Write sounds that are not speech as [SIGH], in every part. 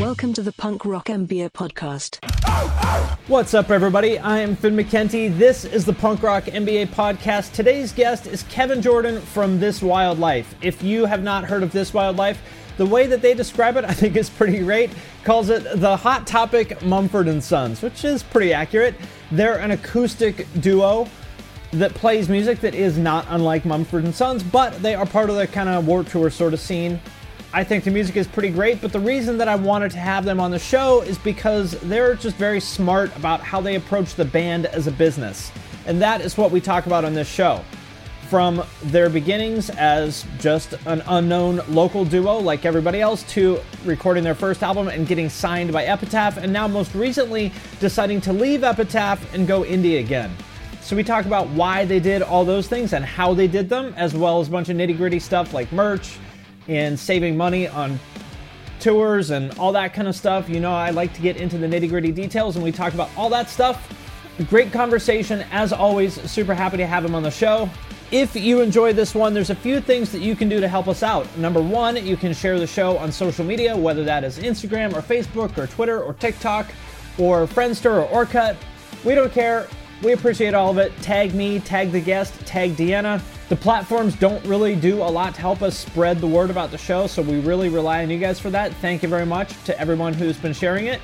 Welcome to the Punk Rock MBA podcast. What's up, everybody? I am Finn McKenty. This is the Punk Rock MBA podcast. Today's guest is Kevin Jordan from This Wild Life. If you have not heard of This Wild Life, the way that they describe it, [LAUGHS] I think is pretty great. Calls it the hot topic Mumford and Sons, which is pretty accurate. They're an acoustic duo that plays music that is not unlike Mumford and Sons, but they are part of the kind of war Tour sort of scene. I think the music is pretty great, but the reason that I wanted to have them on the show is because they're just very smart about how they approach the band as a business. And that is what we talk about on this show. From their beginnings as just an unknown local duo like everybody else to recording their first album and getting signed by Epitaph, and now most recently deciding to leave Epitaph and go indie again. So we talk about why they did all those things and how they did them, as well as a bunch of nitty gritty stuff like merch, and saving money on tours and all that kind of stuff. You know, I like to get into the nitty gritty details and we talk about all that stuff. Great conversation. As always, super happy to have him on the show. If you enjoy this one, there's a few things that you can do to help us out. Number one, you can share the show on social media, whether that is Instagram or Facebook or Twitter or TikTok or Friendster or Orcut. We don't care. We appreciate all of it. Tag me, tag the guest, tag Deanna. The platforms don't really do a lot to help us spread the word about the show, so we really rely on you guys for that. Thank you very much to everyone who's been sharing it.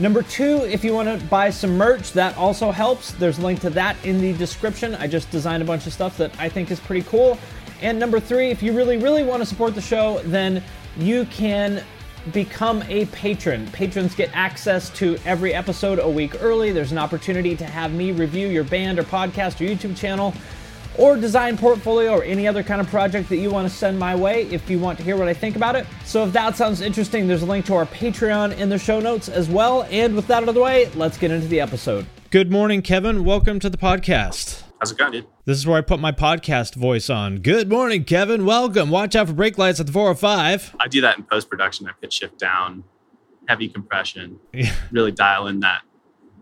Number two, if you want to buy some merch, that also helps. There's a link to that in the description. I just designed a bunch of stuff that I think is pretty cool. And number three, if you really, really want to support the show, then you can become a patron. Patrons get access to every episode a week early. There's an opportunity to have me review your band or podcast or YouTube channel or design portfolio or any other kind of project that you want to send my way if you want to hear what I think about it. So if that sounds interesting, there's a link to our Patreon in the show notes as well. And with that out of the way, let's get into the episode. Good morning, Kevin. Welcome to the podcast. How's it going, dude? This is where I put my podcast voice on. Good morning, Kevin. Welcome. Watch out for brake lights at the 405. I do that in post production. I pitch shift down, heavy compression, Yeah. really dial in that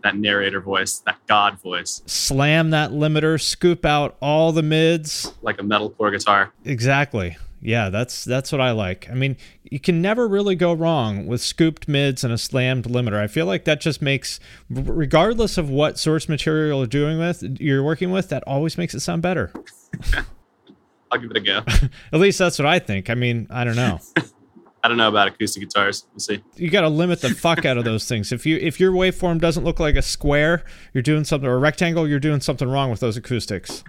that narrator voice, that God voice, Slam that limiter, scoop out all the mids. like a metalcore guitar. Exactly. Yeah, that's that's what I like. I mean, you can never really go wrong with scooped mids and a slammed limiter. I feel like that just makes regardless of what source material you're doing with, you're working with, that always makes it sound better. [LAUGHS] I'll give it a go. [LAUGHS] At least that's what I think. I mean, I don't know. [LAUGHS] I don't know about acoustic guitars. We'll see. You got to limit the fuck out of those things. If you if your waveform doesn't look like a square, you're doing something or a rectangle, you're doing something wrong with those acoustics.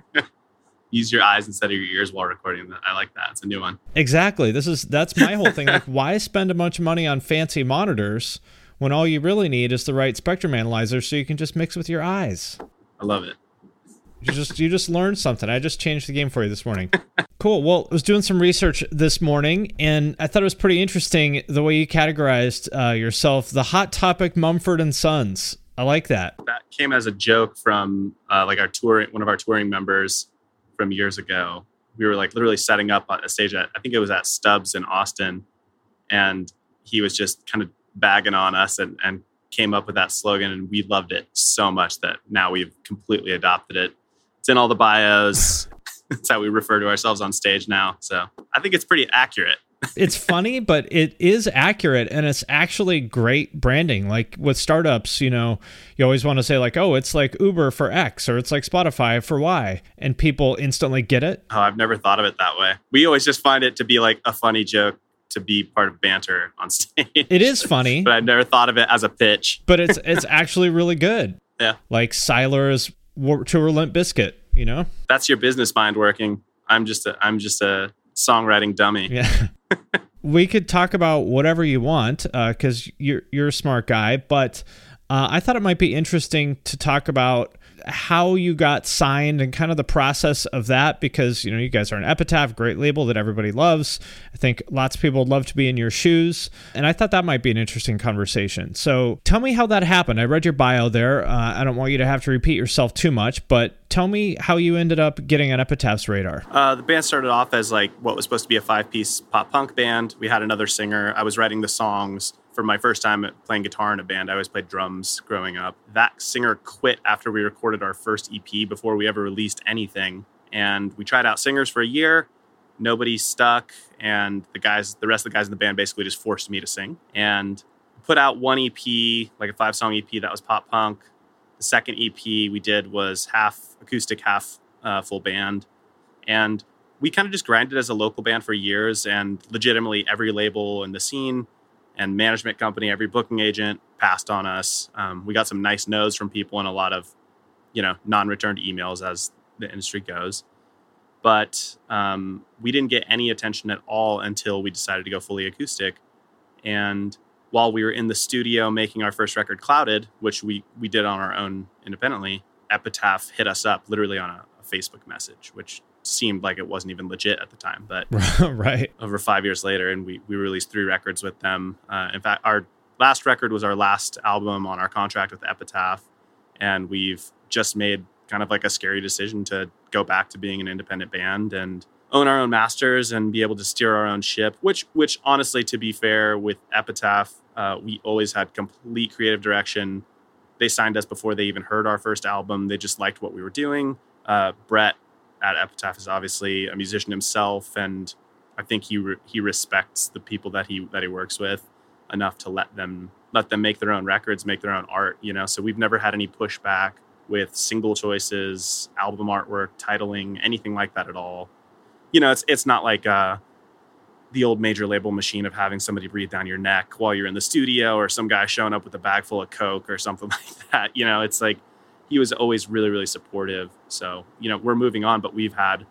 Use your eyes instead of your ears while recording. I like that. It's a new one. Exactly. This is that's my whole thing. Like, why spend a bunch of money on fancy monitors when all you really need is the right spectrum analyzer, so you can just mix with your eyes? I love it. You just you just learned something. I just changed the game for you this morning. [LAUGHS] Cool. Well, I was doing some research this morning, and I thought it was pretty interesting the way you categorized uh, yourself. The hot topic Mumford and Sons. I like that. That came as a joke from uh, like our tour, one of our touring members from years ago. We were like literally setting up a stage at I think it was at Stubbs in Austin, and he was just kind of bagging on us and, and came up with that slogan, and we loved it so much that now we've completely adopted it. It's in all the bios. [LAUGHS] It's how we refer to ourselves on stage now. So I think it's pretty accurate. It's funny, but it is accurate and it's actually great branding. Like with startups, you know, you always want to say, like, oh, it's like Uber for X or it's like Spotify for Y. And people instantly get it. Oh, I've never thought of it that way. We always just find it to be like a funny joke to be part of banter on [LAUGHS] stage. It is funny, but I've never thought of it as a pitch. but it's it's actually really good. Yeah. Like Siler's War- Tour Limp Bizkit, you know? That's your business mind working. I'm just a I'm just a songwriting dummy. Yeah. We could talk about whatever you want because you're you're a smart guy, but uh, I thought it might be interesting to talk about how you got signed and kind of the process of that because you know you guys are an epitaph great label that everybody loves. I think lots of people would love to be in your shoes and i thought that might be an interesting conversation. So tell me how that happened. I read your bio there. Uh, i don't want you to have to repeat yourself too much but tell me how you ended up getting on epitaph's radar. Uh, the band started off as like what was supposed to be a five piece pop punk band. We had another singer. I was writing the songs for my first time playing guitar in a band, I always played drums growing up. That singer quit after we recorded our first EP before we ever released anything. And we tried out singers for a year. Nobody stuck. And the guys, the rest of the guys in the band basically just forced me to sing. And put out one EP, like a five song EP that was pop punk. The second EP we did was half acoustic, half uh, full band. And we kind of just grinded as a local band for years and legitimately every label in the scene and management company, every booking agent passed on us. Um, we got some nice no's from people and a lot of, you know, non-returned emails as the industry goes. But um, we didn't get any attention at all until we decided to go fully acoustic. And while we were in the studio making our first record, Clouded, which we we did on our own independently, Epitaph hit us up literally on a, a Facebook message, which seemed like it wasn't even legit at the time. But [LAUGHS] right over five years later, and we we released three records with them. Uh, in fact, our last record was our last album on our contract with Epitaph, and we've just made kind of like a scary decision to go back to being an independent band and own our own masters and be able to steer our own ship. Which which honestly, to be fair, with Epitaph, uh, we always had complete creative direction. They signed us before they even heard our first album. They just liked what we were doing. Uh, Brett at Epitaph is obviously a musician himself, and I think he re- he respects the people that he that he works with enough to let them let them make their own records, make their own art. You know, so we've never had any pushback with single choices, album artwork, titling, anything like that at all. You know, it's it's not like uh, the old major label machine of having somebody breathe down your neck while you're in the studio, or some guy showing up with a bag full of coke or something [LAUGHS] like that. You know, it's like he was always really really supportive. So you know we're moving on but we've had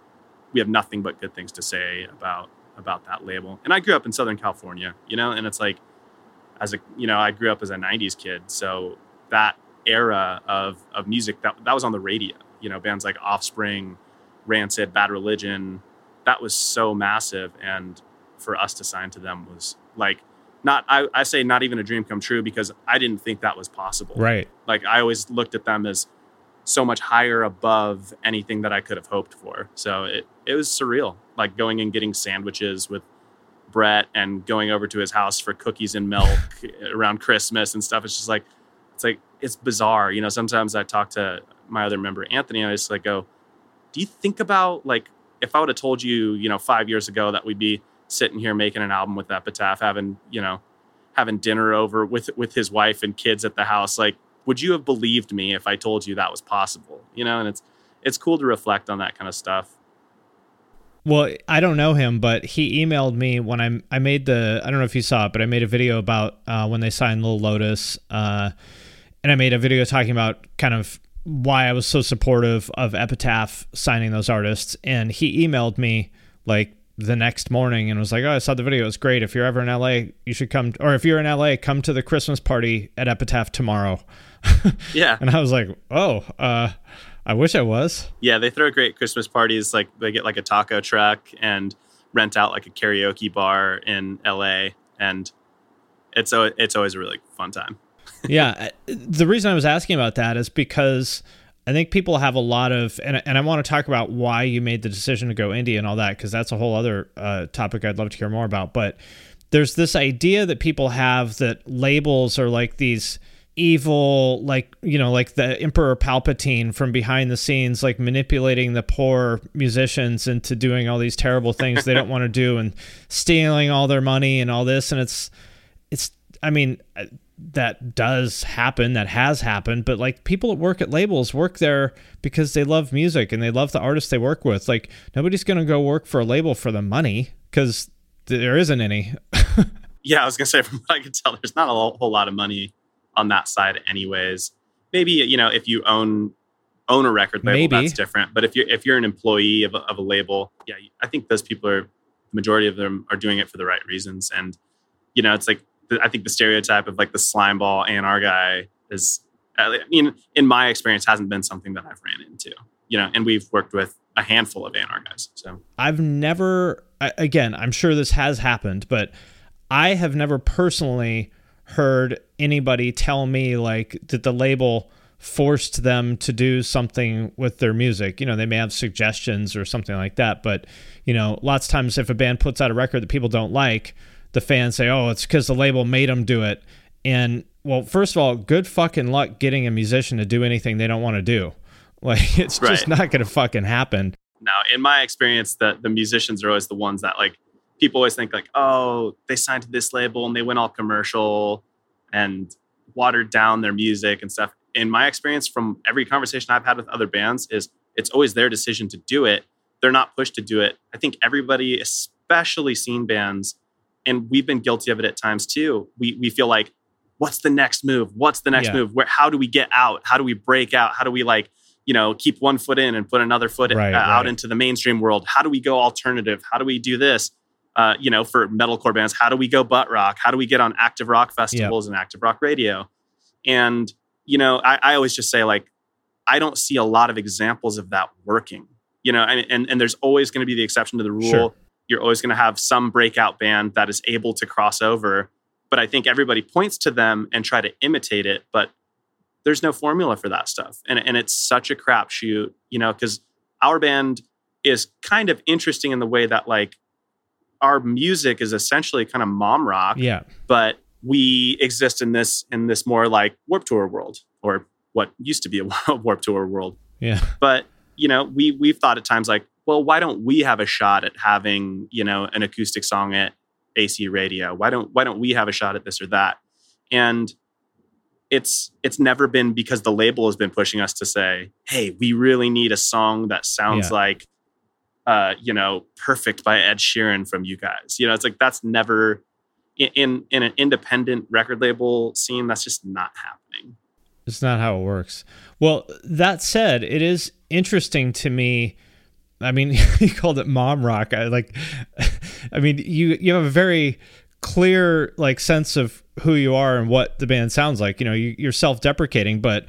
we have nothing but good things to say about about that label. And i grew up in southern california you know and it's like as a you know i grew up as a 90s kid. So that era of of music that that was on the radio. You know bands like offspring rancid bad religion that was so massive. And for us to sign to them was like not I, I say not even a dream come true because I didn't think that was possible. Right. Like I always looked at them as so much higher above anything that I could have hoped for. So it it was surreal. Like going and getting sandwiches with Brett and going over to his house for cookies and milk [LAUGHS] around Christmas and stuff. It's just like it's like it's bizarre. You know, sometimes I talk to my other member Anthony and I just like go, Do you think about like if I would have told you, you know, five years ago that we'd be sitting here making an album with Epitaph, having you know, having dinner over with with his wife and kids at the house. Like, would you have believed me if I told you that was possible? You know, and it's it's cool to reflect on that kind of stuff. Well, I don't know him, but he emailed me when I I made the I don't know if you saw it, but I made a video about uh, when they signed Lil Lotus, uh, and I made a video talking about kind of why I was so supportive of Epitaph signing those artists, and he emailed me like the next morning and was like, "Oh, I saw the video. It's great. If you're ever in LA, you should come. Or if you're in LA, come to the Christmas party at Epitaph tomorrow." [LAUGHS] yeah. and I was like, "Oh, uh, I wish I was." Yeah, they throw great Christmas parties. Like they get like a taco truck and rent out like a karaoke bar in LA, and it's it's always a really fun time. yeah, the reason I was asking about that is because I think people have a lot of, and, and I want to talk about why you made the decision to go indie and all that, because that's a whole other uh, topic I'd love to hear more about. But there's this idea that people have that labels are like these evil, like, you know, like the Emperor Palpatine from behind the scenes, like manipulating the poor musicians into doing all these terrible things they don't want to do and stealing all their money and all this. And it's, it's, I mean, that does happen that has happened but like people that work at labels work there because they love music and they love the artists they work with like nobody's going to go work for a label for the money because there isn't any [LAUGHS] yeah i was going to say [LAUGHS] from what i can tell there's not a whole lot of money on that side anyways maybe you know if you own own a record label maybe. that's different but if you're if you're an employee of a, of a label yeah i think those people are the majority of them are doing it for the right reasons. And you know, it's like I think the stereotype of like the slime ball A&R guy is, I mean, in my experience, hasn't been something that I've ran into. You know, and we've worked with a handful of A&R guys. So I've never, again, I'm sure this has happened, but I have never personally heard anybody tell me like that the label forced them to do something with their music. You know, they may have suggestions or something like that, but you know, lots of times if a band puts out a record that people don't like, the fans say, "Oh, it's because the label made them do it." And well, first of all, good fucking luck getting a musician to do anything they don't want to do. [LAUGHS] Like it's right. just not going to fucking happen. Now, in my experience, the the musicians are always the ones that like people always think like, "Oh, they signed to this label and they went all commercial and watered down their music and stuff." In my experience, from every conversation I've had with other bands, is it's always their decision to do it. They're not pushed to do it. I think everybody, especially scene bands, and we've been guilty of it at times too. We we feel like, what's the next move? What's the next yeah. move? Where how do we get out? How do we break out? How do we like you know keep one foot in and put another foot right, uh, right. out into the mainstream world? How do we go alternative? How do we do this? Uh, you know, for metalcore bands, how do we go butt rock? How do we get on active rock festivals and active rock radio? And you know, I, I always just say like, I don't see a lot of examples of that working. You know, and and, and there's always going to be the exception to the rule. Sure you're always going to have some breakout band that is able to cross over. But I think everybody points to them and try to imitate it, but there's no formula for that stuff. And, and it's such a crapshoot, you know, because our band is kind of interesting in the way that like our music is essentially kind of mom rock. Yeah. But we exist in this in this more like warp tour world or what used to be a [LAUGHS] warp tour world. Yeah. But you know, we we've thought at times like, well, why don't we have a shot at having, you know, an acoustic song at AC radio? Why don't why don't we have a shot at this or that? And it's it's never been because the label has been pushing us to say, hey, we really need a song that sounds yeah. like uh, you know, perfect by Ed Sheeran from you guys. You know, it's like that's never in in an independent record label scene, that's just not happening. It's not how it works. Well, that said, it is interesting to me I mean, [LAUGHS] you called it mom rock. I like, [LAUGHS] I mean, you you have a very clear like sense of who you are and what the band sounds like. You know, you, you're self-deprecating, but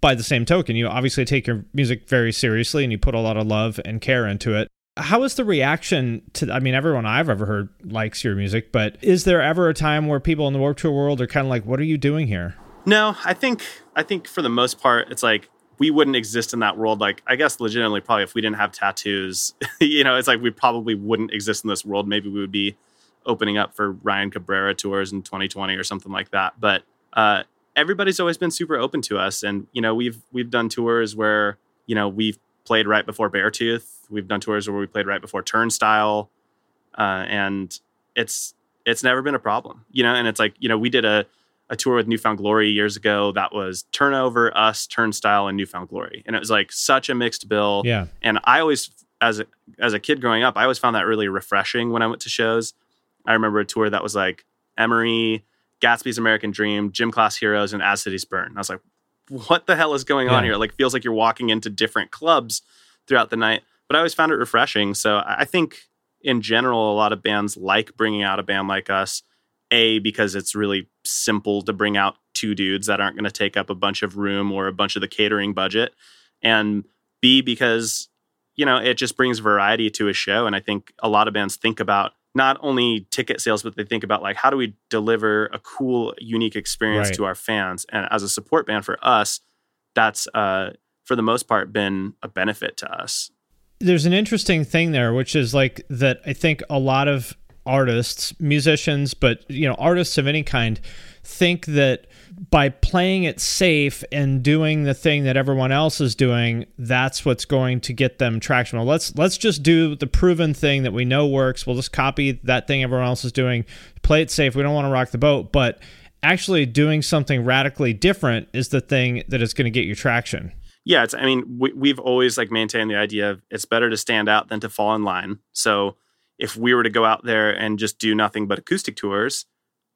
by the same token, you obviously take your music very seriously and you put a lot of love and care into it. How is the reaction to? I mean, everyone I've ever heard likes your music, but is there ever a time where people in the Warped Tour world are kind of like, "What are you doing here?" No, I think I think for the most part, it's like we wouldn't exist in that world. Like, I guess legitimately, probably if we didn't have tattoos, [LAUGHS] you know, it's like we probably wouldn't exist in this world. Maybe we would be opening up for Ryan Cabrera tours in 2020 or something like that. But uh, everybo's always been super open to us, and you know, we've we've done tours where you know we've played right before Beartooth. We've done tours where we played right before Turnstile, uh, and it's it's never been a problem, you know. And it's like you know, we did a a tour with New Found Glory years ago that was Turnover, Us, Turnstile, and New Found Glory, and it was like such a mixed bill. Yeah, and I always, as a, as a kid growing up, I always found that really refreshing when I went to shows. I remember a tour that was like Emery, Gatsby's American Dream, Gym Class Heroes, and As Cities Burn. I was like, what the hell is going yeah. on here? Like, feels like you're walking into different clubs throughout the night. But I always found it refreshing. So I think in general, a lot of bands like bringing out a band like us a, because it's really simple to bring out two dudes that aren't going to take up a bunch of room or a bunch of the catering budget. And B, because, you know, it just brings variety to a show. And I think a lot of bands think about not only ticket sales, but they think about like, how do we deliver a cool, unique experience right. to our fans? And as a support band for us, that's, uh, for the most part, been a benefit to us. There's an interesting thing there, which is like that I think a lot of artists, musicians, but you know, artists of any kind think that by playing it safe and doing the thing that everyone else is doing, that's what's going to get them traction. Well, let's let's just do the proven thing that we know works. We'll just copy that thing everyone else is doing, play it safe. We don't want to rock the boat, but actually doing something radically different is the thing that is going to get you traction. Yeah, it's I mean, we, we've always like maintained the idea of it's better to stand out than to fall in line. So if we were to go out there and just do nothing but acoustic tours,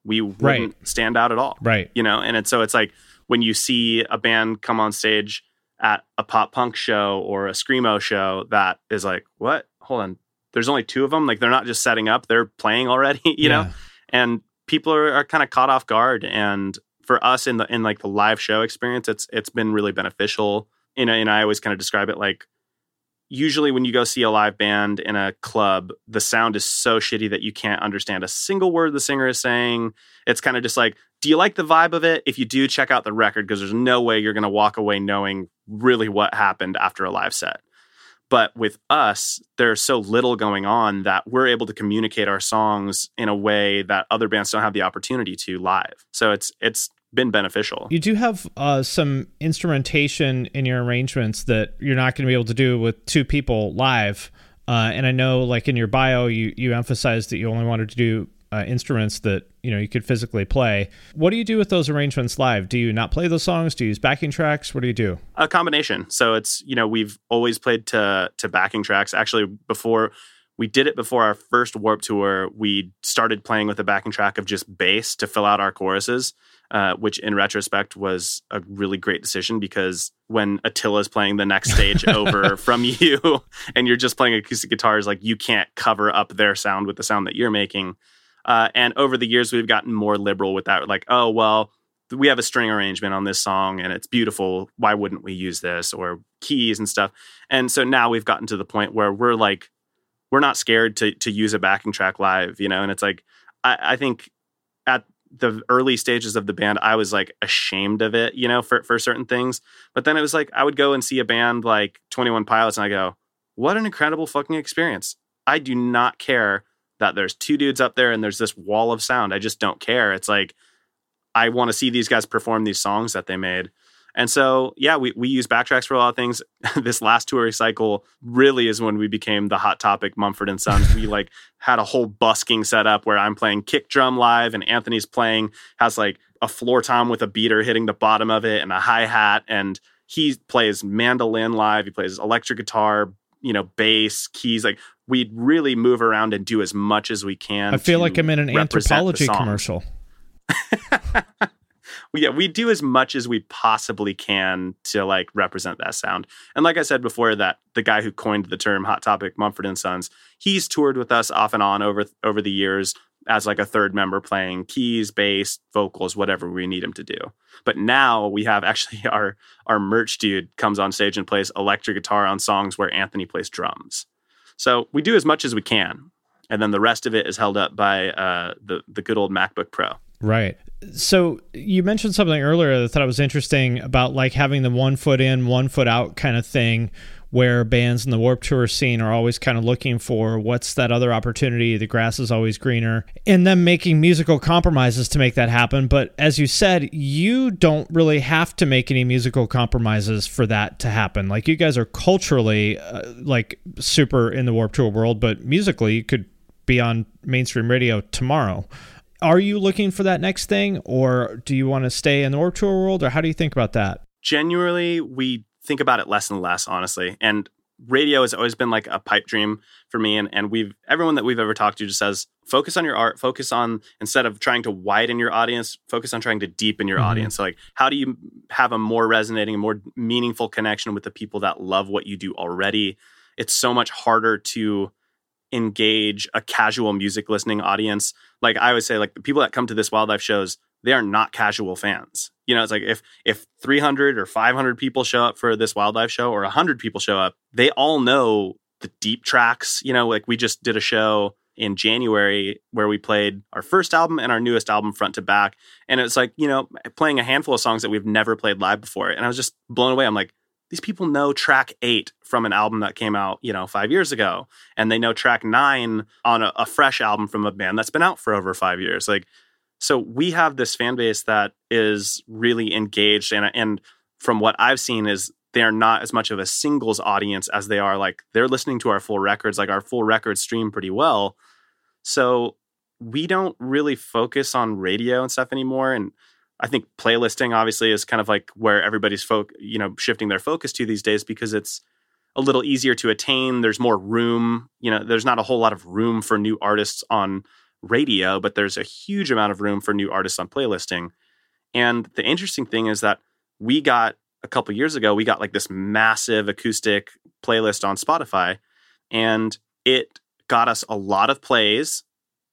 we wouldn't right. stand out at all. Right. You know, and it's so it's like when you see a band come on stage at a pop punk show or a screamo show that is like, what? Hold on. there's only two of them. Like they're not just setting up; they're playing already. [LAUGHS] You Yeah. know, and people are, are kind of caught off guard. And for us in the in like the live show experience, it's it's been really beneficial. You know, and I always kind of describe it like usually when you go see a live band in a club, the sound is so shitty that you can't understand a single word the singer is saying. It's kind of just like, do you like the vibe of it? If you do, check out the record because there's no way you're going to walk away knowing really what happened after a live set. But with us, there's so little going on that we're able to communicate our songs in a way that other bands don't have the opportunity to live. So it's it's been beneficial. You do have uh, some instrumentation in your arrangements that you're not going to be able to do with two people live. Uh, and I know, like in your bio, you you emphasized that you only wanted to do uh, instruments that you know you could physically play. What do you do with those arrangements live? Do you not play those songs? Do you use backing tracks? What do you do? a combination. So it's you know we've always played to to backing tracks. Actually, before we did it before our first Warp tour, we started playing with a backing track of just bass to fill out our choruses. Uh, which in retrospect was a really great decision because when Attila's playing the next stage [LAUGHS] over from you [LAUGHS] and you're just playing acoustic guitars, like you can't cover up their sound with the sound that you're making. Uh, and over the years, we've gotten more liberal with that. Like, oh, well, we have a string arrangement on this song and it's beautiful. Why wouldn't we use this or keys and stuff? And so now we've gotten to the point where we're like, we're not scared to to use a backing track live, you know. And it's like, I, I think at the early stages of the band, I was like ashamed of it, you know, for for certain things. But then it was like I would go and see a band like Twenty One Pilots, and I go, what an incredible fucking experience. I do not care that there's two dudes up there and there's this wall of sound. I just don't care. It's like I want to see these guys perform these songs that they made. And so, yeah, we, we use backtracks for a lot of things. [LAUGHS] this last tour cycle really is when we became the hot topic Mumford and Sons. we like [LAUGHS] had a whole busking set up where I'm playing kick drum live and Anthony's playing, has like a floor tom with a beater hitting the bottom of it and a hi hat. And he plays mandolin live. He plays electric guitar, you know, bass, keys. Like we really move around and do as much as we can. I feel like I'm in an Anthropologie commercial. [LAUGHS] yeah, we do as much as we possibly can to like represent that sound. And like I said before, that the guy who coined the term "hot topic" Mumford and Sons, he's toured with us off and on over over the years as like a third member playing keys, bass, vocals, whatever we need him to do. But now we have [LAUGHS] actually our our merch dude comes on stage and plays electric guitar on songs where Anthony plays drums. So we do as much as we can, and then the rest of it is held up by uh, the the good old MacBook Pro. Right. So you mentioned something earlier that I thought was interesting about like having the one foot in, one foot out kind of thing, where bands in the Warp Tour scene are always kind of looking for what's that other opportunity. The grass is always greener, and them making musical compromises to make that happen. But as you said, you don't really have to make any musical compromises for that to happen. Like you guys are culturally uh, like super in the Warp Tour world, but musically you could be on mainstream radio tomorrow are you looking for that next thing or do you want to stay in the Warped Tour world or how do you think about that? Genuinely, we think about it less and less, honestly. And radio has always been like a pipe dream for me. And, and we've everyone that we've ever talked to just says, focus on your art, focus on instead of trying to widen your audience, focus on trying to deepen your Mhm. audience. So like how do you have a more resonating, more meaningful connection with the people that love what you do already? It's so much harder to engage a casual music listening audience. Like I always say, like the people that come to This Wild Life shows, they are not casual fans. You know, it's like if if 300 or 500 people show up for This Wild Life show or 100 people show up, they all know the deep tracks. You know, like we just did a show in January where we played our first album and our newest album front to back. And it's like, you know, playing a handful of songs that we've never played live before. And I was just blown away. I'm like, these people know track eight from an album that came out, you know, five years ago. And they know track nine on a, a fresh album from a band that's been out for over five years. Like, so we have this fan base that is really engaged. And, and from what I've seen is they are not as much of a singles audience as they are like they're listening to our full records, like our full records stream pretty well. So we don't really focus on radio and stuff anymore. And I think playlisting obviously is kind of like where everybody's folk, you know, shifting their focus to these days because it's a little easier to attain. There's more room, you know, there's not a whole lot of room for new artists on radio, but there's a huge amount of room for new artists on playlisting. And the interesting thing is that we got a couple years ago, we got like this massive acoustic playlist on Spotify and it got us a lot of plays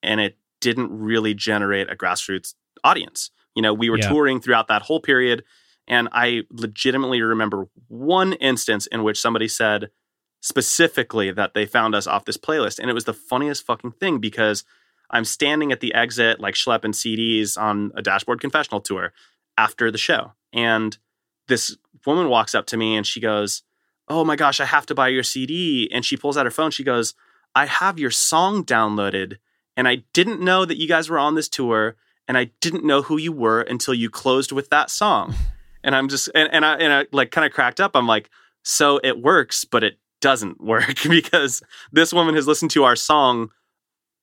and it didn't really generate a grassroots audience. You know, we were Yeah. touring throughout that whole period. And I legitimately remember one instance in which somebody said specifically that they found us off this playlist. And it was the funniest fucking thing because I'm standing at the exit, like schlepping CDs on a dashboard confessional tour after the show. And this woman walks up to me and she goes, Oh my gosh, I have to buy your CD. And she pulls out her phone. She goes, I have your song downloaded. And I didn't know that you guys were on this tour. And I didn't know who you were until you closed with that song. [LAUGHS] And I'm just, and, and I, and I like kind of cracked up. I'm like, so it works, but it doesn't [LAUGHS] work [LAUGHS] because this woman has listened to our song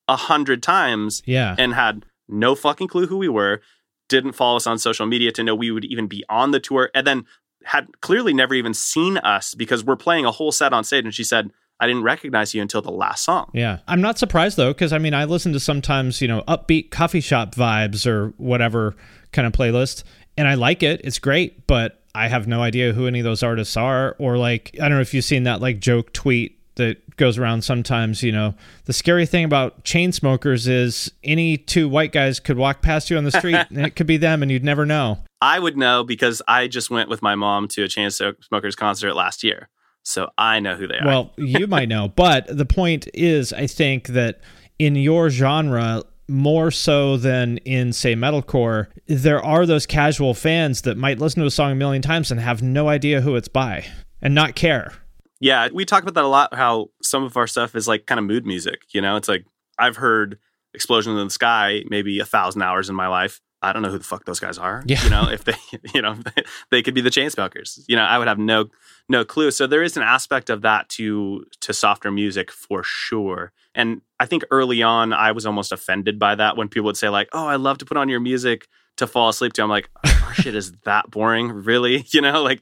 a hundred times Yeah. and had no fucking clue who we were, didn't follow us on social media to know we would even be on the tour, and then had clearly never even seen us because we're playing a whole set on stage. And she said, I didn't recognize you until the last song. Yeah. I'm not surprised though, because I mean, I listen to sometimes, you know, upbeat coffee shop vibes or whatever kind of playlist, and I like it. It's great, but I have no idea who any of those artists are. Or like, I don't know if you've seen that like joke tweet that goes around sometimes, you know, the scary thing about Chainsmokers is any two white guys could walk past you on the street [LAUGHS] and it could be them and you'd never know. I would know because I just went with my mom to a Chainsmokers concert last year. So I know who they are. Well, you [LAUGHS] might know, but the point is, I think that in your genre, more so than in, say, metalcore, there are those casual fans that might listen to a song a million times and have no idea who it's by and not care. Yeah, we talk about that a lot. How some of our stuff is like kind of mood music. You know, it's like I've heard "Explosion in the Sky" maybe a thousand hours in my life. I don't know who the fuck those guys are. Yeah. You know, if they, [LAUGHS] you know, [LAUGHS] they could be the Chainsmokers. You know, I would have no no clue. So there is an aspect of that to to softer music for sure. And I think early on, I was almost offended by that when people would say like, "Oh, I love to put on your music to fall asleep to." I'm like, "Our shit is [LAUGHS] that boring, really?" You know, like.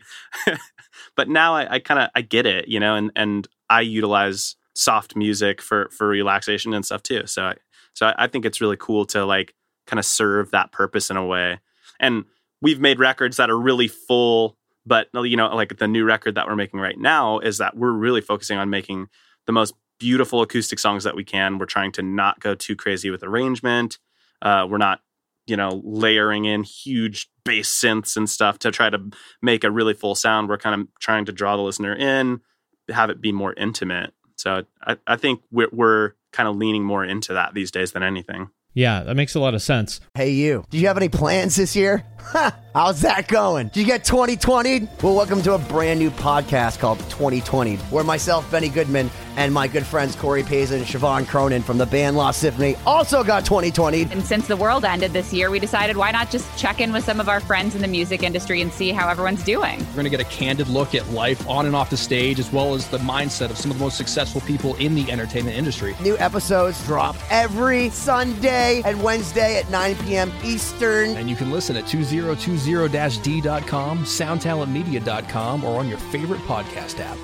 but now I, I kind of I get it, you know, and and I utilize soft music for for relaxation and stuff too. So I, so I, I think it's really cool to like kind of serve that purpose in a way. And we've made records that are really full, but you know, like the new record that we're making right now is that we're really focusing on making the most beautiful acoustic songs that we can. We're trying to not go too crazy with arrangement. Uh, we're not you know layering in huge bass synths and stuff to try to make a really full sound we're kind of trying to draw the listener in have it be more intimate so i, I think we're, we're kind of leaning more into that these days than anything Yeah, that makes a lot of sense. Hey, you. Do you have any plans this year? [LAUGHS] Ha! How's that going? Did you get 2020? Well, welcome to a brand new podcast called 2020, where myself, Benny Goodman, and my good friends Corey Payson and Siobhan Cronin from the band Lost Symphony also got 2020. And since the world ended this year, we decided why not just check in with some of our friends in the music industry and see how everyone's doing. We're going to get a candid look at life on and off the stage, as well as the mindset of some of the most successful people in the entertainment industry. New episodes drop every Sunday and Wednesday at 9 p.m. Eastern. And you can listen at 2020-d.com, soundtalentmedia.com, or on your favorite podcast app.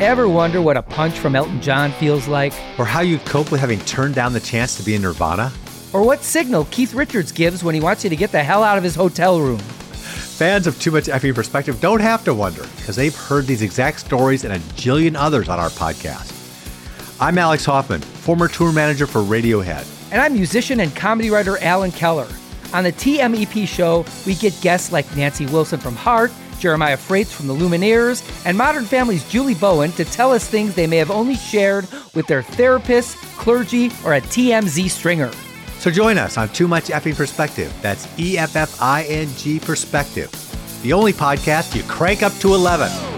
Ever wonder what a punch from Elton John feels like? Or how you'd cope with having turned down the chance to be in Nirvana? Or what signal Keith Richards gives when he wants you to get the hell out of his hotel room? Fans of Too Much Effing Perspective don't have to wonder because they've heard these exact stories and a jillion others on our podcast. I'm Alex Hoffman, former tour manager for Radiohead. And I'm musician and comedy writer Alan Keller. On the TMEP show, we get guests like Nancy Wilson from Heart, Jeremiah Fraites from the Lumineers, and Modern Family's Julie Bowen to tell us things they may have only shared with their therapist, clergy, or a TMZ stringer. So join us on Too Much Effing Perspective. That's E F F I N G Perspective, the only podcast you crank up to 11.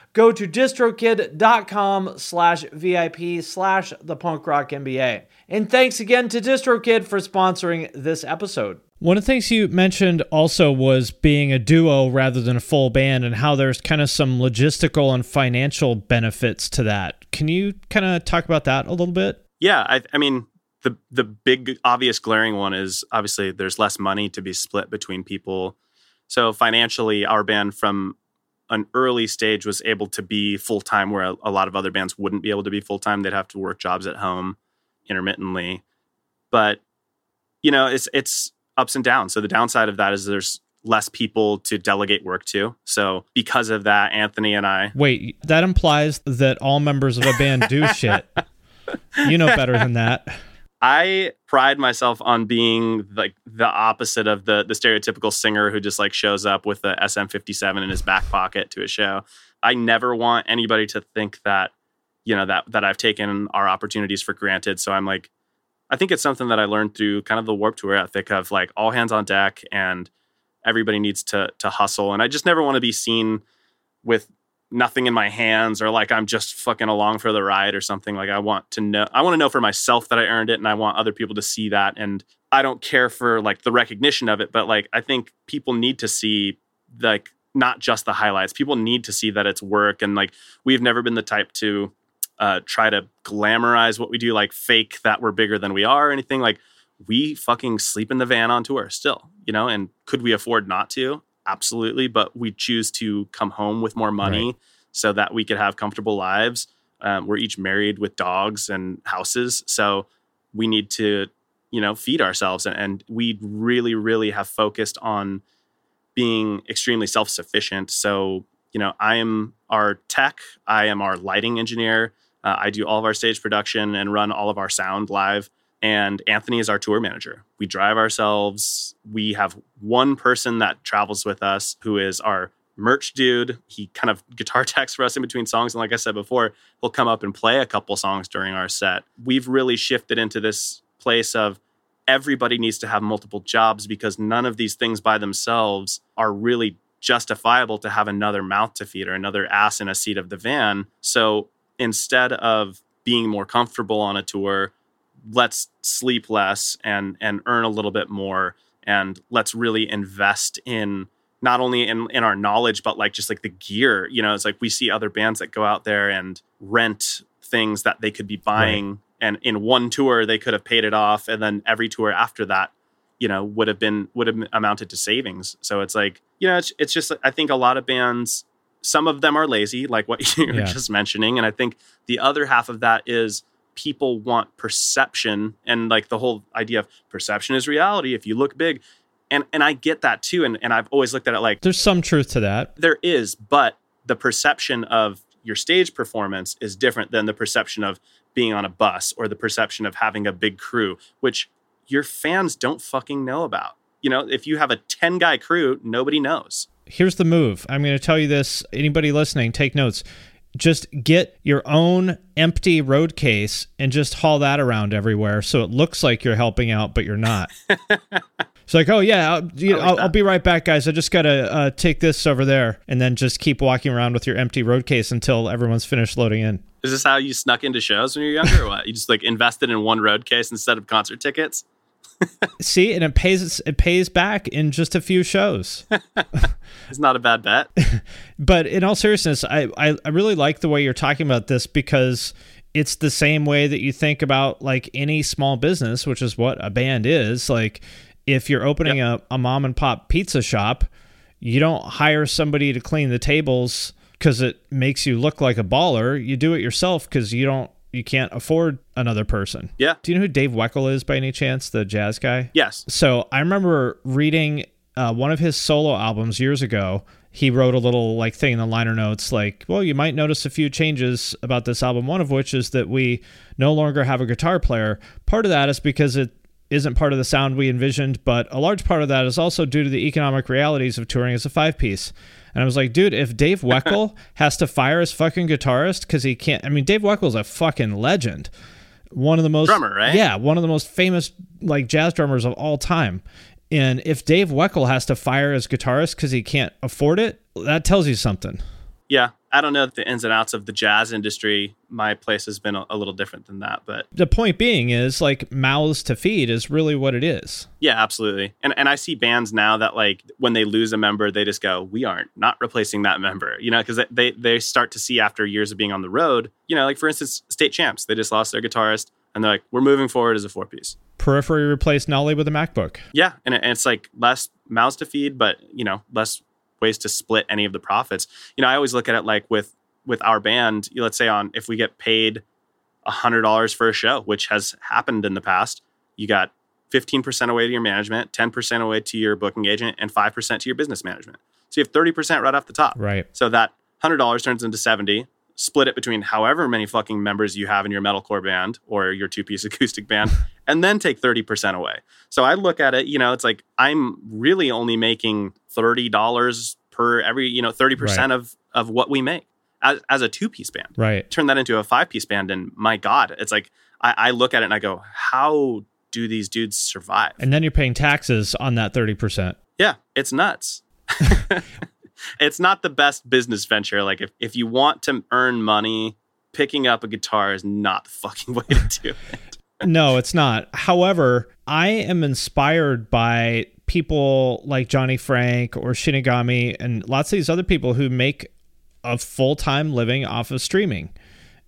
go to distrokid.com slash VIP slash the punk rock MBA. And thanks again to DistroKid for sponsoring this episode. One of the things you mentioned also was being a duo rather than a full band and how there's kind of some logistical and financial benefits to that. Can you kind of talk about that a little bit? Yeah, I, I mean, the the big obvious glaring one is obviously there's less money to be split between people. So financially, our band from an early stage was able to be full time, where a, a, lot of other bands wouldn't be able to be full time. They'd have to work jobs at home intermittently. But you know, it's it's ups and downs. So the downside of that is there's less people to delegate work to. So because of that, Anthony and I Wait, that implies that all members of a band do [LAUGHS] shit. You know better than that. I pride myself on being like the opposite of the the stereotypical singer who just like shows up with the SM57 in his back pocket to a show. I never want anybody to think that you know that that I've taken our opportunities for granted. So I'm like I think it's something that I learned through kind of the warp tour ethic of like all hands on deck and everybody needs to to hustle and I just never want to be seen with nothing in my hands or like I'm just fucking along for the ride or something. Like I want to know I want to know for myself that I earned it and I want other people to see that and I don't care for like the recognition of it, but like I think people need to see like not just the highlights. People need to see that it's work and like we've never been the type to uh, try to glamorize what we do, like fake that we're bigger than we are or anything. Like we fucking sleep in the van on tour still, you know, and could we afford not to? Absolutely, but we choose to come home with more money right. so that we could have comfortable lives. Um, we're each married with dogs and houses, so we need to, you know, feed ourselves, and, and we really, really have focused on being extremely self-sufficient. So, you know, I am our tech, I am our lighting engineer. Uh, I do all of our stage production and run all of our sound live and Anthony is our tour manager. We drive ourselves. We have one person that travels with us who is our merch dude. He kind of [LAUGHS] guitar techs for us in between songs. And like I said before, he'll come up and play a couple songs during our set. We've really shifted into this place of everybody needs to have multiple jobs because none of these things by themselves are really justifiable to have another mouth to feed or another ass in a seat of the van. So instead of being more comfortable on a tour, let's sleep less and and earn a little bit more and let's really invest in not only in in our knowledge but like just like the gear you know it's like we see other bands that go out there and rent things that they could be buying right. and in one tour they could have paid it off and then every tour after that you know would have been would have amounted to savings so it's like you know it's, it's just i think a lot of bands some of them are lazy like what [LAUGHS] you were yeah. just mentioning and i think the other half of that is people want perception and like the whole idea of perception is reality if you look big. And and i get that too and, and i've always looked at it like there's some truth to that. There is but the perception of your stage performance is different than the perception of being on a bus or the perception of having a big crew which your fans don't fucking know about. You know if you have a 10 guy crew nobody knows. Here's the move. I'm going to tell you this. Anybody listening take notes just get your own empty road case and just haul that around everywhere so it looks like you're helping out but you're not [LAUGHS] It's like, oh yeah, I'll, you, like I'll. I'll be right back, guys. I just gotta uh, take this over there, and then just keep walking around with your empty road case until everyone's finished loading in. Is this how you snuck into shows when you were younger, or what? You just like invested in one road case instead of concert tickets? See, and it pays it pays back in just a few shows. It's not a bad bet. [LAUGHS] but in all seriousness, I, I, I really like the way you're talking about this because it's the same way that you think about like any small business, which is what a band is. Like if you're opening a, a mom and pop pizza shop, you don't hire somebody to clean the tables because it makes you look like a baller. You do it yourself because you don't you can't afford another person. Yeah. Do you know who Dave Weckl is by any chance, the jazz guy? Yes. So I remember reading uh, one of his solo albums years ago. He wrote a little like thing in the liner notes, like, "Well, you might notice a few changes about this album. One of which is that we no longer have a guitar player. Part of that is because it isn't part of the sound we envisioned, but a large part of that is also due to the economic realities of touring as a five piece." And I was like, dude, if Dave Weckl [LAUGHS] has to fire his fucking guitarist because he can't, I mean, Dave Weckl's a fucking legend. One of the most Drummer, right? Yeah, one of the most famous like jazz drummers of all time. And if Dave Weckl has to fire his guitarist because he can't afford it, that tells you something. Yeah. I don't know the ins and outs of the jazz industry. My place has been a, a little different than that, but The point being is like mouths to feed is really what it is. yeah, absolutely. And and I see bands now that like when they lose a member, they just go, "We aren't not replacing that member," you know, because they they start to see after years of being on the road, you know, like for instance, state champs, they just lost their guitarist, and they're like, "We're moving forward as a four piece." Periphery replaced Nolly with a MacBook. Yeah, and, it- and it's like less mouths to feed, but you know, less ways to split any of the profits. You know, I always look at it like with with our band. Let's say on if we get paid a hundred dollars for a show, which has happened in the past, you got fifteen percent away to your management, ten percent away to your booking agent, and five percent to your business management. So you have thirty percent right off the top. Right. So that hundred dollars turns into seventy. Split it between however many fucking members you have in your metalcore band or your two piece [LAUGHS] acoustic band, and then take thirty percent away. So I look at it, you know, it's like I'm really only making thirty dollars per every, you know, thirty percent of of what we make as, as a two piece band. Right. Turn that into a five piece band, and my God, it's like I, I look at it and I go, how do these dudes survive? And then you're paying taxes on that 30%. Yeah, it's nuts. [LAUGHS] [LAUGHS] it's not the best business venture. Like if, if you want to earn money, picking up a guitar is not the fucking [LAUGHS] way to do it. no, it's not. However, I am inspired by people like Johnny Frank or Shinigami and lots of these other people who make a full time living off of streaming.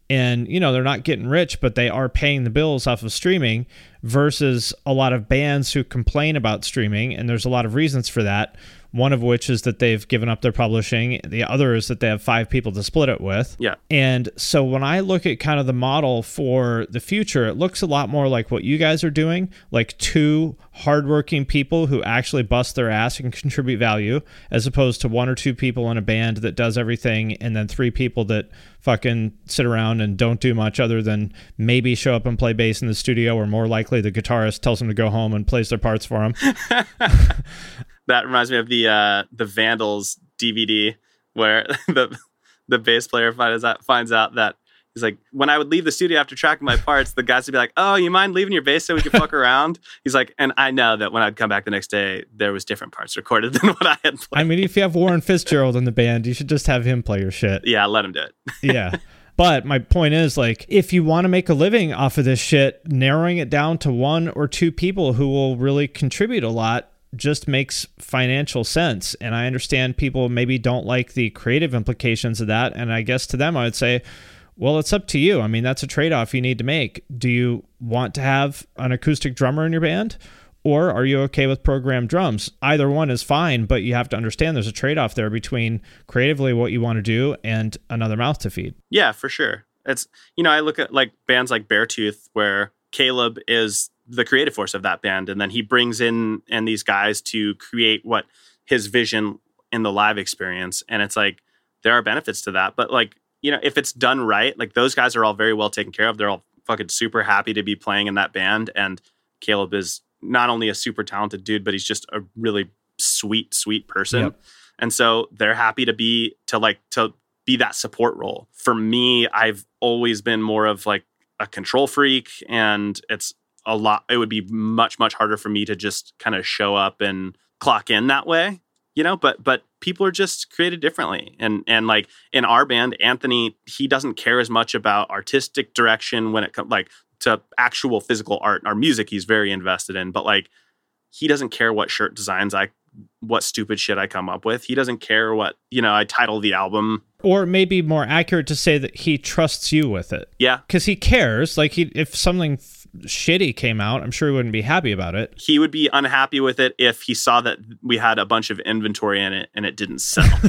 And, you know, they're not getting rich, but they are paying the bills off of streaming versus a lot of bands who complain about streaming. And there's a lot of reasons for that. One of which is that they've given up their publishing. The other is that they have five people to split it with. Yeah. And so when I look at kind of the model for the future, it looks a lot more like what you guys are doing, like two hardworking people who actually bust their ass and [LAUGHS] contribute value, as opposed to one or two people in a band that does everything and then three people that fucking sit around and don't do much other than maybe show up and play bass in the studio, or more likely the guitarist tells them to go home and plays their parts for them. [LAUGHS] [LAUGHS] That reminds me of the uh, the Vandals DVD where [LAUGHS] the the bass player finds out finds out that he's like, when I would leave the studio after tracking my parts, the guys would be like, "Oh, you mind leaving your bass so we can fuck around?" He's like, and I know that when I'd come back the next day, there was different parts recorded than what I had played. I mean, if you have Warren Fitzgerald in the band, you should just have him play your shit. yeah, let him do it. yeah. But my point is like if you want to make a living off of this shit, narrowing it down to one or two people who will really contribute a lot just makes financial sense. And I understand people maybe don't like the creative implications of that. And I guess to them I would say, well, it's up to you. I mean, that's a trade off you need to make. Do you want to have an acoustic drummer in your band? Or are you okay with programmed drums? Either one is fine, but you have to understand there's a trade off there between creatively what you want to do and another mouth to feed. Yeah, for sure. It's you know, I look at like bands like Beartooth where Caleb is the creative force of that band and then he brings in and these guys to create what his vision in the live experience and it's like there are benefits to that but like you know if it's done right like those guys are all very well taken care of they're all fucking super happy to be playing in that band and Caleb is not only a super talented dude but he's just a really sweet sweet person. Yep. and so they're happy to be to like to be that support role. For me i've always been more of like a control freak and it's a lot it would be much much harder for me to just kind of show up and clock in that way you know? But but people are just created differently. And and like in our band anthony he doesn't care as much about artistic direction when it comes like to actual physical art our music he's very invested in but like he doesn't care what shirt designs i what stupid shit i come up with. He doesn't care what you know i title the album. Or maybe more accurate to say that he trusts you with it. Yeah. Because he cares. Like he if something shitty came out i'm sure he wouldn't be happy about it. He would be unhappy with it if he saw that we had a bunch of inventory in it and it didn't sell. [LAUGHS]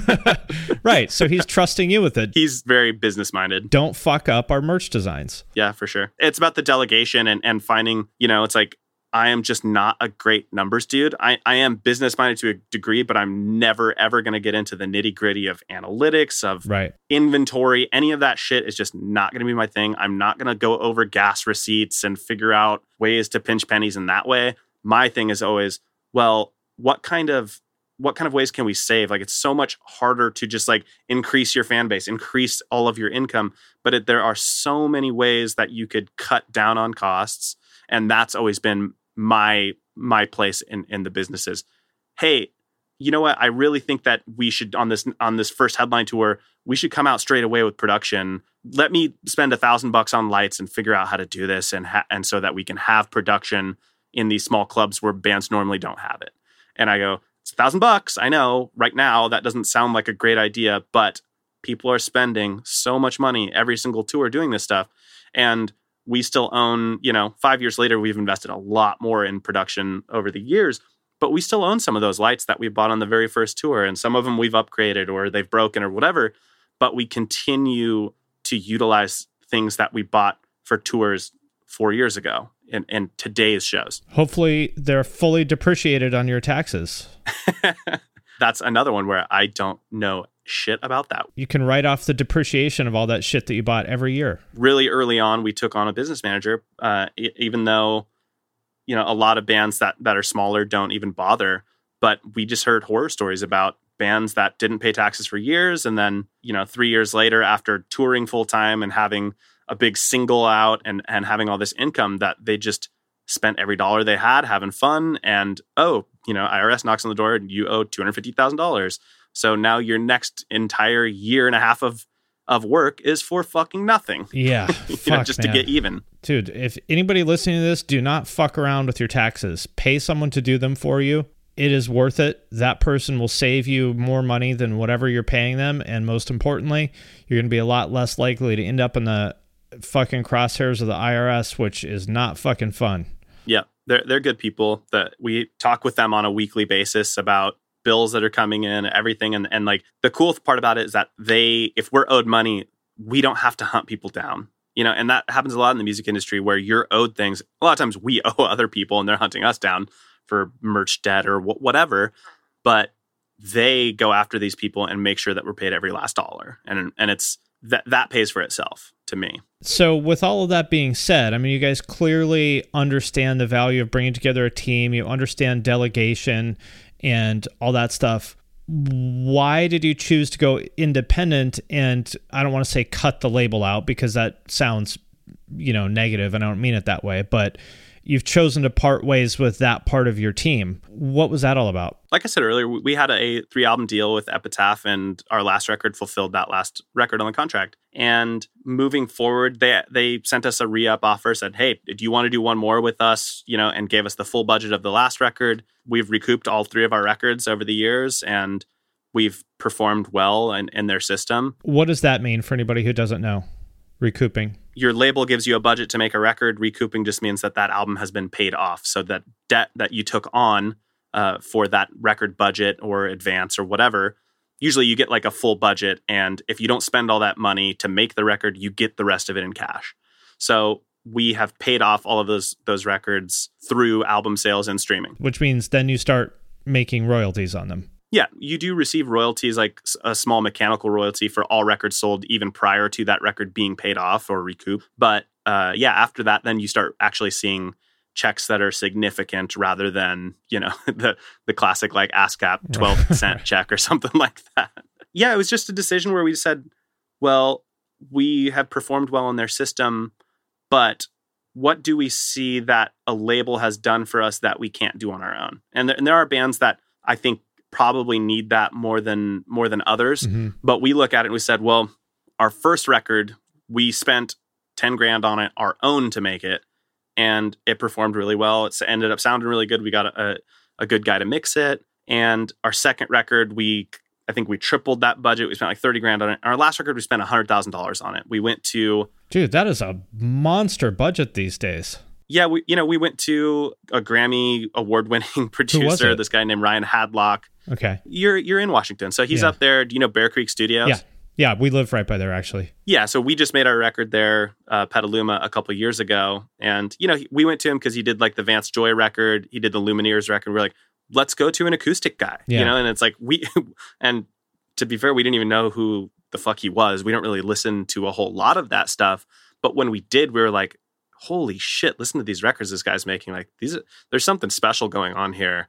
Right so he's trusting you with it. He's very business minded don't fuck up our merch designs. Yeah for sure. It's about the delegation and and finding you know it's like I am just not a great numbers dude. I, I am business minded to a degree, but I'm never ever going to get into the nitty gritty of analytics, of right. inventory. Any of that shit is just not going to be my thing. I'm not going to go over gas receipts and figure out ways to pinch pennies in that way. My thing is always, well, what kind of what kind of ways can we save? Like it's so much harder to just like increase your fan base, increase all of your income, but it, there are so many ways that you could cut down on costs, and that's always been my my place in in the businesses hey you know what? I really think that we should on this on this first headline tour we should come out straight away with production. Let me spend a thousand bucks on lights and figure out how to do this and ha- and so that we can have production in these small clubs where bands normally don't have it. And i go it's a thousand bucks i know right now that doesn't sound like a great idea but people are spending so much money every single tour doing this stuff. And we still own, you know, five years later, we've invested a lot more in production over the years, but we still own some of those lights that we bought on the very first tour. And some of them we've upgraded or they've broken or whatever. But we continue to utilize things that we bought for tours four years ago in, in today's shows. Hopefully, they're fully depreciated on your taxes. [LAUGHS] That's another one where I don't know shit about that. You can write off the depreciation of all that shit that you bought every year. Really early on, we took on a business manager, uh, even though you know a lot of bands that that are smaller don't even bother. But we just heard horror stories about bands that didn't pay taxes for years, and then you know three years later, after touring full time and having a big single out and and having all this income, that they just spent every dollar they had having fun and oh you know irs knocks on the door and you owe $250000 so now your next entire year and a half of of work is for fucking nothing. [LAUGHS] Yeah, [LAUGHS] fuck, know, just man. to get even. Dude, if anybody listening to this, do not fuck around with your taxes. Pay someone to do them for you. It is worth it. That person will save you more money than whatever you're paying them, and most importantly, you're going to be a lot less likely to end up in the fucking crosshairs of the IRS, which is not fucking fun. Yeah, they're they're good people that we talk with them on a weekly basis about bills that are coming in, everything. And, and like the cool part about it is that they, if we're owed money, we don't have to hunt people down. You know, and that happens a lot in the music industry where you're owed things. A lot of times we [LAUGHS] owe other people and they're hunting us down for merch debt or wh- whatever. But they go after these people and make sure that we're paid every last dollar. And and it's that that pays for itself to me. So, with all of that being said, I mean, you guys clearly understand the value of bringing together a team. You understand delegation and all that stuff. Why did you choose to go independent? And I don't want to say cut the label out because that sounds, you know, negative, and I don't mean it that way. But you've chosen to part ways with that part of your team. What was that all about? Like I said earlier, we had a three album deal with Epitaph, and our last record fulfilled that last record on the contract. And moving forward, they they sent us a re up offer, said, "Hey, do you want to do one more with us?" You know, and gave us the full budget of the last record. We've recouped all three of our records over the years, and we've performed well in, in their system. What does that mean for anybody who doesn't know? Recouping your label gives you a budget to make a record. Recouping just means that that album has been paid off. So that debt that you took on uh, for that record budget or advance or whatever, usually you get like a full budget. And if you don't spend all that money to make the record, you get the rest of it in cash. So we have paid off all of those those records through album sales and streaming. Which means then you start making royalties on them. Yeah, you do receive royalties like a small mechanical royalty for all records sold even prior to that record being paid off or recouped. But uh, yeah, after that, then you start actually seeing checks that are significant rather than you know [LAUGHS] the the classic like ASCAP twelve [LAUGHS] cent check or something [LAUGHS] like that. Yeah, it was just a decision where we said, well, we have performed well in their system, but what do we see that a label has done for us that we can't do on our own? And there, and there are bands that I think probably need that more than more than others. Mm-hmm. But we look at it and we said, well, our first record, we spent 10 grand on it, our own to make it. And it performed really well. It ended up sounding really good. We got a, a good guy to mix it. And our second record, we I think we tripled that budget. We spent like 30 grand on it. Our last record, we spent $100,000 on it. We went to. Dude, that is a monster budget these days. Yeah, we you know we went to a Grammy award winning [LAUGHS] producer, this guy named Ryan Hadlock. Okay, you're you're in Washington, so he's Yeah. up there. Do you know Bear Creek Studios? yeah, yeah, we live right by there actually. Yeah, so we just made our record there, uh, Petaluma, a couple years ago, and you know we went to him because he did like the Vance Joy record, he did the Lumineers record. We're like, let's go to an acoustic guy, Yeah. you know, and it's like we, [LAUGHS] and to be fair, we didn't even know who the fuck he was. We don't really listen to a whole lot of that stuff, but when we did, we were like, holy shit, listen to these records this guy's making. Like these, are, there's something special going on here.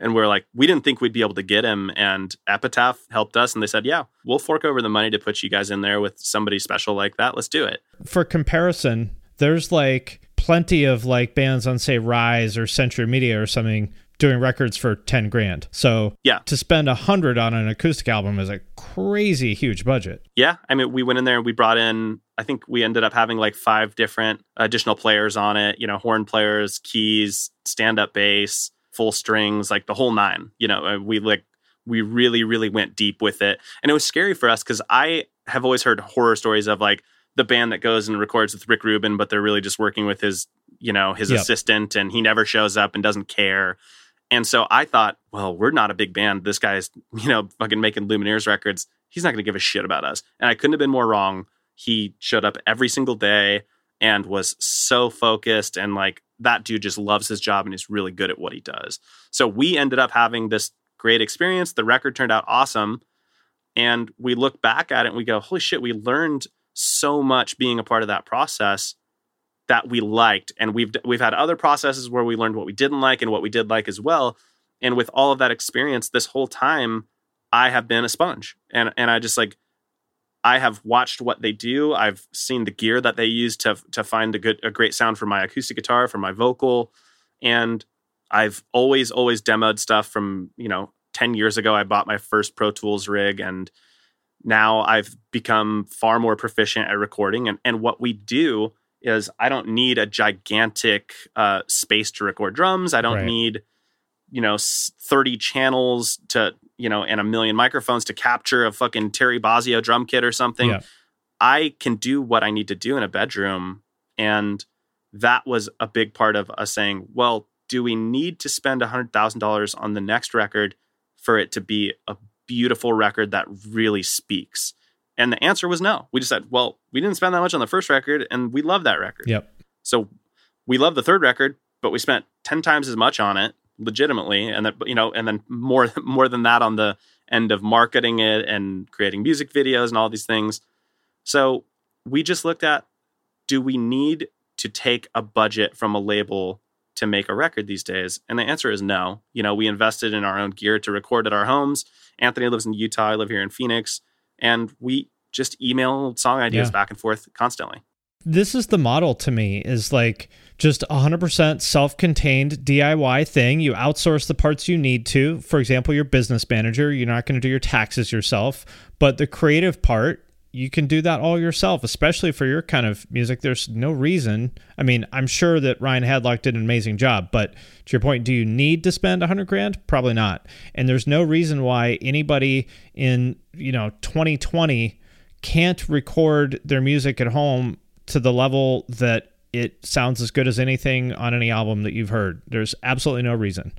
And we're like, we didn't think we'd be able to get him. And Epitaph helped us. And they said, yeah, we'll fork over the money to put you guys in there with somebody special like that. Let's do it. For comparison, there's like plenty of like bands on say Rise or Century Media or something doing records for 10 grand. So Yeah. to spend a hundred on an acoustic album is a crazy huge budget. Yeah. I mean, we went in there and we brought in, I think we ended up having like five different additional players on it, you know, horn players, keys, stand up bass, full strings, like the whole nine. You know, uh, we like, we really, really went deep with it. And it was scary for us because I have always heard horror stories of like the band that goes and records with Rick Rubin, but they're really just working with his, you know, his Yep. assistant and he never shows up and doesn't care. And so I thought, well, we're not a big band. This guy's, you know, fucking making Lumineers records. He's not going to give a shit about us. And I couldn't have been more wrong. He showed up every single day and was so focused. And like that dude just loves his job and he's really good at what he does. So we ended up having this great experience. The record turned out awesome. And we look back at it and we go, holy shit, we learned so much being a part of that process that we liked and we've we've had other processes where we learned what we didn't like and what we did like as well and with all of that experience this whole time i have been a sponge and and i just like i have watched what they do i've seen the gear that they use to to find a good a great sound for my acoustic guitar for my vocal and i've always always demoed stuff from you know 10 years ago i bought my first pro tools rig and now I've become far more proficient at recording. And, and what we do is I don't need a gigantic uh, space to record drums. I don't Right. need, you know, 30 channels to, you know, and a million microphones to capture a fucking Terry Bozzio drum kit or something. Yeah. I can do what I need to do in a bedroom. And that was a big part of us saying, well, do we need to spend $100,000 on the next record for it to be a beautiful record that really speaks? And the answer was no. We just said, well, we didn't spend that much on the first record and we love that record. Yep. So we love the third record, but we spent 10 times as much on it legitimately. And that you know, and then more, [LAUGHS] more than that on the end of marketing it and creating music videos and all these things. So we just looked at do we need to take a budget from a label to make a record these days? And the answer is no. You know, we invested in our own gear to record at our homes. Anthony lives in Utah. I live here in Phoenix. And we just email song ideas Yeah. back and forth constantly. This is the model to me is like just 100% self-contained DIY thing. You outsource the parts you need to. For example, your business manager, you're not going to do your taxes yourself, but the creative part, you can do that all yourself, especially for your kind of music. There's no reason. I mean, I'm sure that Ryan Hadlock did an amazing job, but to your point, do you need to spend 100 grand? Probably not. And there's no reason why anybody in, you know, 2020 can't record their music at home to the level that it sounds as good as anything on any album that you've heard. There's absolutely no reason.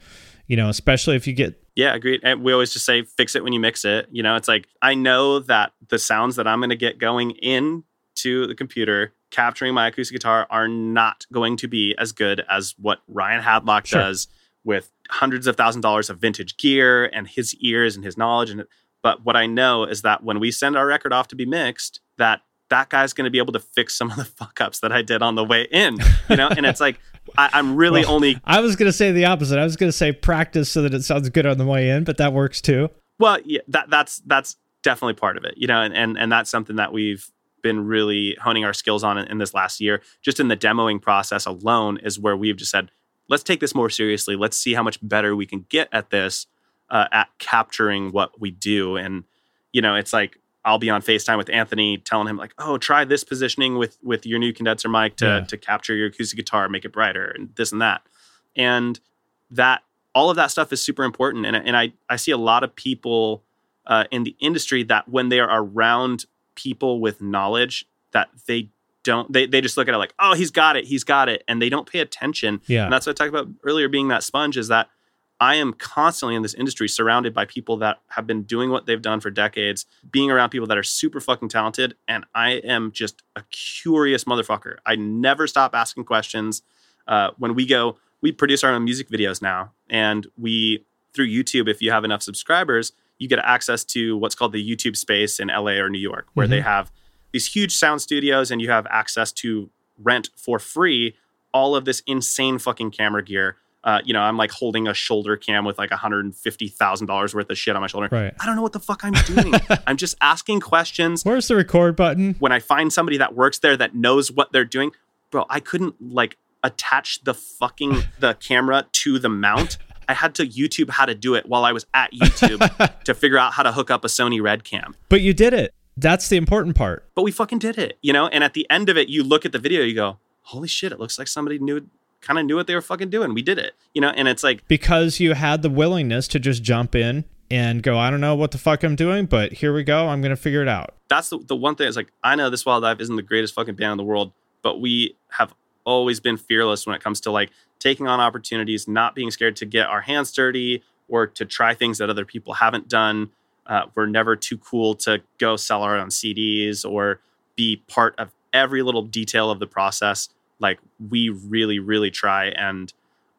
You know, especially if you get Yeah, agreed. And we always just say fix it when you mix it. You know, it's like I know that the sounds that I'm going to get going into the computer capturing my acoustic guitar are not going to be as good as what Ryan Hadlock Sure. does with hundreds of thousand dollars of vintage gear and his ears and his knowledge and but what I know is that when we send our record off to be mixed that that guy's going to be able to fix some of the [LAUGHS] fuck ups that I did on the way in, you know, and it's [LAUGHS] like I, I'm really Well, only I was going to say the opposite. I was going to say practice so that it sounds good on the way in, but that works too. Well, yeah, that that's that's definitely part of it, you know, and and, and that's something that we've been really honing our skills on in, in this last year. Just in the demoing process alone is where we've just said, let's take this more seriously. Let's see how much better we can get at this, uh, at capturing what we do. And you know, it's like I'll be on FaceTime with Anthony, telling him like, "Oh, try this positioning with with your new condenser mic to Yeah. to capture your acoustic guitar, make it brighter, and this and that." And that all of that stuff is super important. And and I I see a lot of people uh, in the industry that when they are around people with knowledge that they don't they they just look at it like, "Oh, he's got it, he's got it," and they don't pay attention. Yeah. And that's what I talked about earlier. Being that sponge is that I am constantly in this industry surrounded by people that have been doing what they've done for decades, being around people that are super fucking talented. And I am just a curious motherfucker. I never stop asking questions. Uh, when we go, we produce our own music videos now. And we, through YouTube, if you have enough subscribers, you get access to what's called the YouTube space in LA or New York, where they have these huge sound studios and you have access to rent for free all of this insane fucking camera gear. Uh, you know, I'm like holding a shoulder cam with like $150,000 worth of shit on my shoulder. Right. I don't know what the fuck I'm doing. [LAUGHS] I'm just asking questions. Where's the record button? When I find somebody that works there that knows what they're doing, bro, I couldn't like attach the fucking the camera to the mount. I had to YouTube how to do it while I was at YouTube [LAUGHS] to figure out how to hook up a Sony Red Cam. But you did it. That's the important part. But we fucking did it, you know? And at the end of it, you look at the video, you go, holy shit, it looks like somebody knew kind of knew what they were fucking doing. We did it, you know? And it's like, Because you had the willingness to just jump in and go, I don't know what the fuck I'm doing, but here we go. I'm going to figure it out. that's the, the one thing is like i know This Wild Life isn't the greatest fucking band in the world but we have always been fearless when it comes to like taking on opportunities not being scared to get our hands dirty or to try things that other people haven't done uh, we're never too cool to go sell our own cds or be part of every little detail of the process like we really really try and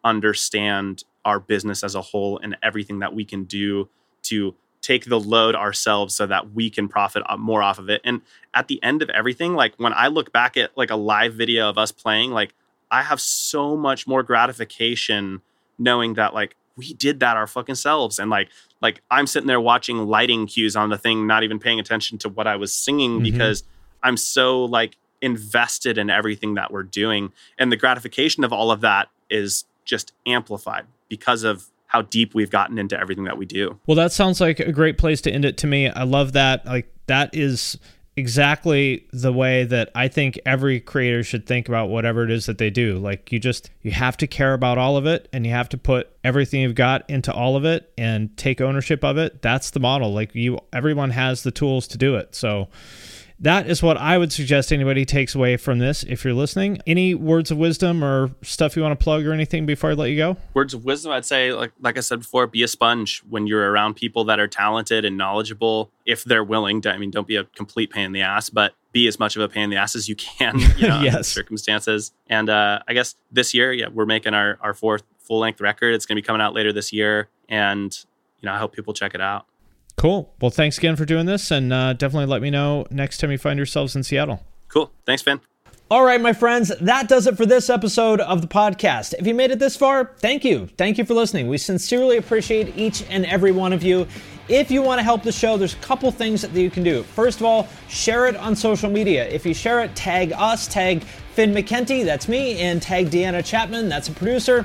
understand our business as a whole and everything that we can do to take the load ourselves so that we can profit more off of it. And at the end of everything, like when I look back at like a live video of us playing, like I have so much more gratification knowing that like we did that our fucking selves and like like I'm sitting there watching lighting cues on the thing not even paying attention to what I was singing Mhm. because I'm so like invested in everything that we're doing and the gratification of all of that is just amplified because of how deep we've gotten into everything that we do. Well, that sounds like a great place to end it to me. I love that. Like, that is exactly the way that I think every creator should think about whatever it is that they do. Like, you just, you have to care about all of it and you have to put everything you've got into all of it and take ownership of it. That's the model. Like, you, everyone has the tools to do it. So, that is what I would suggest anybody takes away from this if you're listening. Any words of wisdom or stuff you want to plug or anything before I let you go? words of wisdom i'd say like like i said before be a sponge when you're around people that are talented and knowledgeable if they're willing to i mean don't be a complete pain in the ass but be as much of a pain in the ass as you can [LAUGHS] you know, [LAUGHS] in Yes. circumstances and uh, i guess this year yeah we're making our, our fourth full length record it's going to be coming out later this year and you know i hope people check it out Cool. Well, thanks again for doing this, and uh, definitely let me know next time you find yourselves in Seattle. cool thanks finn All right, my friends, that does it for this episode of the podcast. If you made it this far, thank you. Thank you for listening. We sincerely appreciate each and every one of you. If you want to help the show, there's a couple things that you can do. First of all, share it on social media. If you share it, tag us, tag Finn McKenty, that's me, and tag Deanna Chapman, that's a producer.